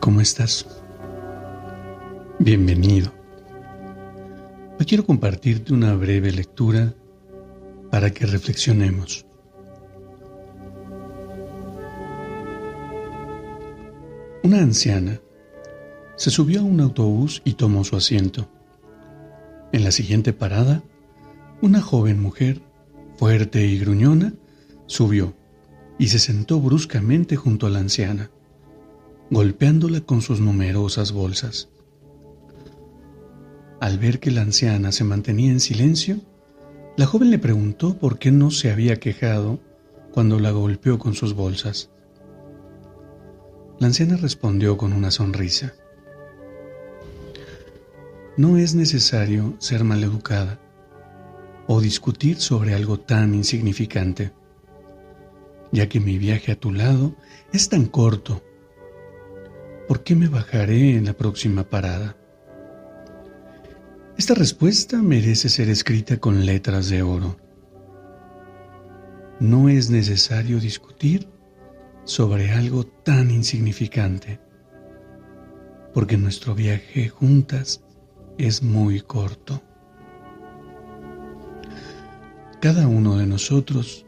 ¿Cómo estás? Bienvenido. Hoy quiero compartirte una breve lectura para que reflexionemos. Una anciana se subió a un autobús y tomó su asiento. En la siguiente parada, una joven mujer, fuerte y gruñona, subió y se sentó bruscamente junto a la anciana golpeándola con sus numerosas bolsas. Al ver que la anciana se mantenía en silencio, la joven le preguntó por qué no se había quejado cuando la golpeó con sus bolsas. La anciana respondió con una sonrisa. No es necesario ser maleducada o discutir sobre algo tan insignificante, ya que mi viaje a tu lado es tan corto ¿por qué me bajaré en la próxima parada? Esta respuesta merece ser escrita con letras de oro. No es necesario discutir sobre algo tan insignificante, porque nuestro viaje juntas es muy corto. Cada uno de nosotros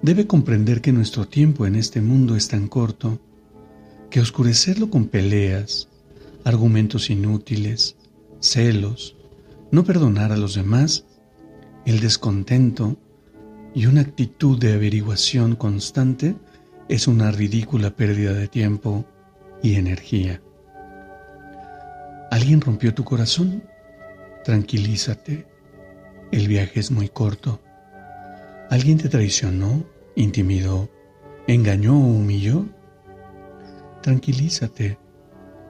debe comprender que nuestro tiempo en este mundo es tan corto que oscurecerlo con peleas, argumentos inútiles, celos, no perdonar a los demás, el descontento y una actitud de averiguación constante es una ridícula pérdida de tiempo y energía. ¿Alguien rompió tu corazón? Tranquilízate. El viaje es muy corto. ¿Alguien te traicionó, intimidó, engañó o humilló? Tranquilízate,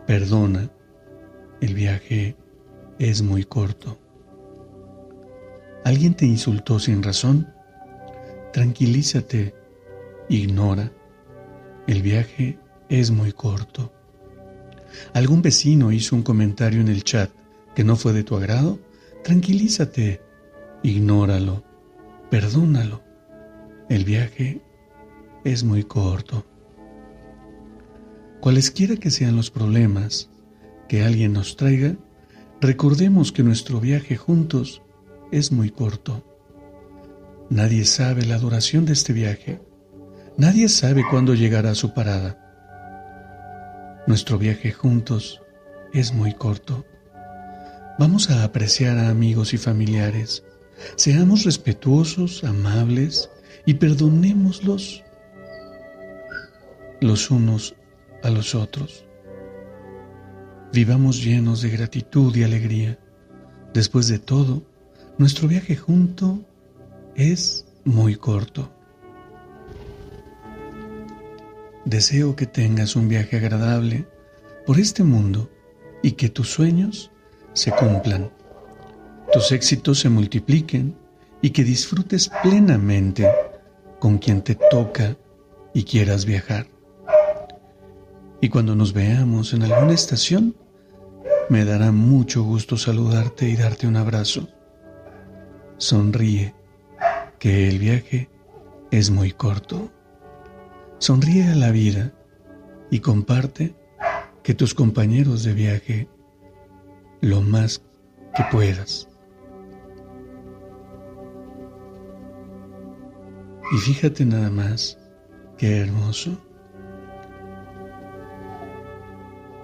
perdona, el viaje es muy corto. ¿Alguien te insultó sin razón? Tranquilízate, ignora, el viaje es muy corto. ¿Algún vecino hizo un comentario en el chat que no fue de tu agrado? Tranquilízate, ignóralo, perdónalo. El viaje es muy corto. Cualesquiera que sean los problemas que alguien nos traiga, recordemos que nuestro viaje juntos es muy corto. Nadie sabe la duración de este viaje. Nadie sabe cuándo llegará su parada. Nuestro viaje juntos es muy corto. Vamos a apreciar a amigos y familiares. Seamos respetuosos, amables y perdonémoslos los unos a los otros. Vivamos llenos de gratitud y alegría. Después de todo, nuestro viaje junto es muy corto. Deseo que tengas un viaje agradable por este mundo y que tus sueños se cumplan, tus éxitos se multipliquen y que disfrutes plenamente con quien te toca y quieras viajar. Y cuando nos veamos en alguna estación, me dará mucho gusto saludarte y darte un abrazo. Sonríe, que el viaje es muy corto. Sonríe a la vida y comparte que tus compañeros de viaje lo más que puedas. Y fíjate nada más, qué hermoso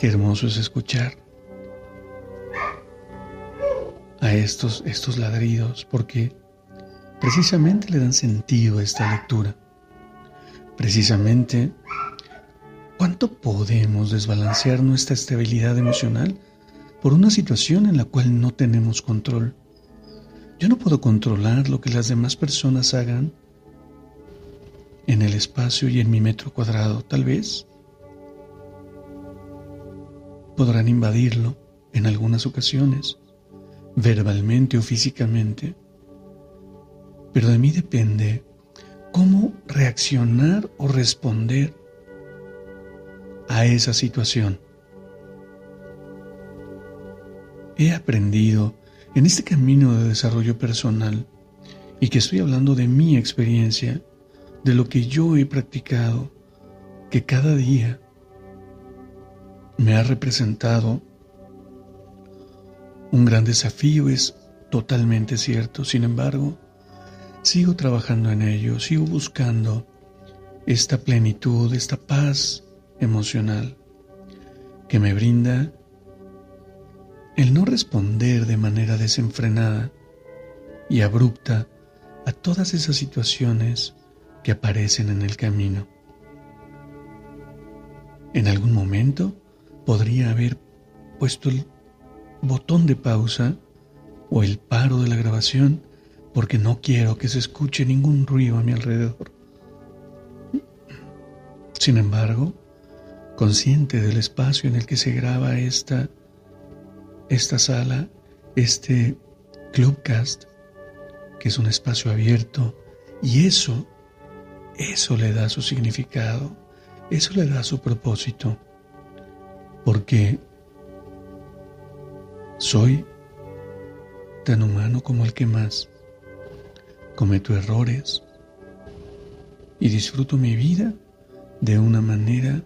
Qué hermoso es escuchar a estos, estos ladridos porque precisamente le dan sentido a esta lectura. Precisamente, ¿cuánto podemos desbalancear nuestra estabilidad emocional por una situación en la cual no tenemos control? Yo no puedo controlar lo que las demás personas hagan en el espacio y en mi metro cuadrado, tal vez. Podrán invadirlo en algunas ocasiones, verbalmente o físicamente, pero de mí depende cómo reaccionar o responder a esa situación. He aprendido en este camino de desarrollo personal y que estoy hablando de mi experiencia, de lo que yo he practicado, que cada día me ha representado un gran desafío, es totalmente cierto. Sin embargo, sigo trabajando en ello, sigo buscando esta plenitud, esta paz emocional que me brinda el no responder de manera desenfrenada y abrupta a todas esas situaciones que aparecen en el camino. En algún momento podría haber puesto el botón de pausa o el paro de la grabación porque no quiero que se escuche ningún ruido a mi alrededor. Sin embargo, consciente del espacio en el que se graba esta, esta sala, este Clubcast, que es un espacio abierto, y eso, eso le da su significado, eso le da su propósito, porque soy tan humano como el que más. Cometo errores y disfruto mi vida de una manera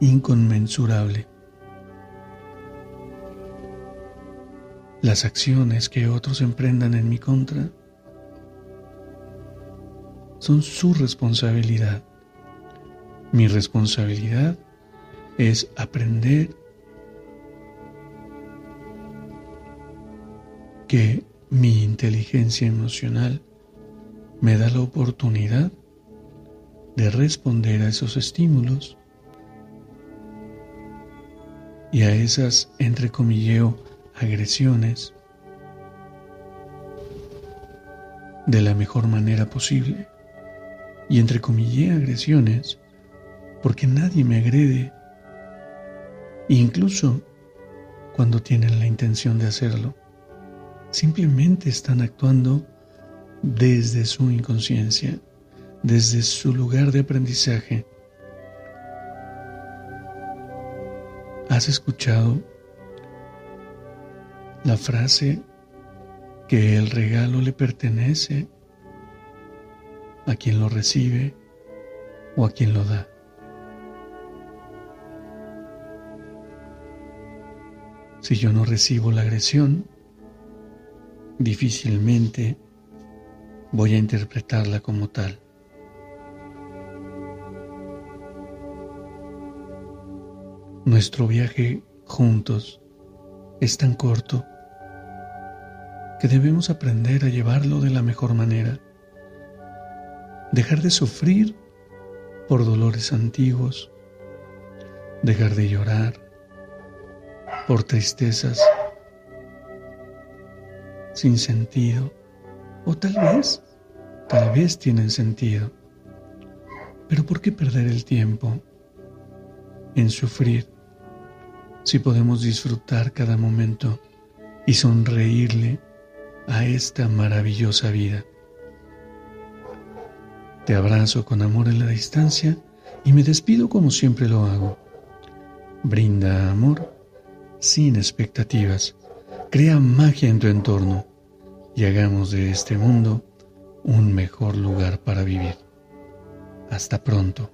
inconmensurable. Las acciones que otros emprendan en mi contra son su responsabilidad. Mi responsabilidad es aprender que mi inteligencia emocional me da la oportunidad de responder a esos estímulos y a esas, entre comilleo, agresiones de la mejor manera posible. Y entre comilleo agresiones porque nadie me agrede, incluso cuando tienen la intención de hacerlo simplemente están actuando desde su inconsciencia, desde su lugar de aprendizaje. ¿Has escuchado la frase que el regalo le pertenece a quien lo recibe o a quien lo da? Si yo no recibo la agresión, difícilmente voy a interpretarla como tal. Nuestro viaje juntos es tan corto que debemos aprender a llevarlo de la mejor manera. Dejar de sufrir por dolores antiguos, dejar de llorar por tristezas sin sentido, o tal vez, tal vez tienen sentido. Pero ¿por qué perder el tiempo en sufrir si podemos disfrutar cada momento y sonreírle a esta maravillosa vida? Te abrazo con amor en la distancia y me despido como siempre lo hago. Brinda amor sin expectativas. Crea magia en tu entorno y hagamos de este mundo un mejor lugar para vivir. Hasta pronto.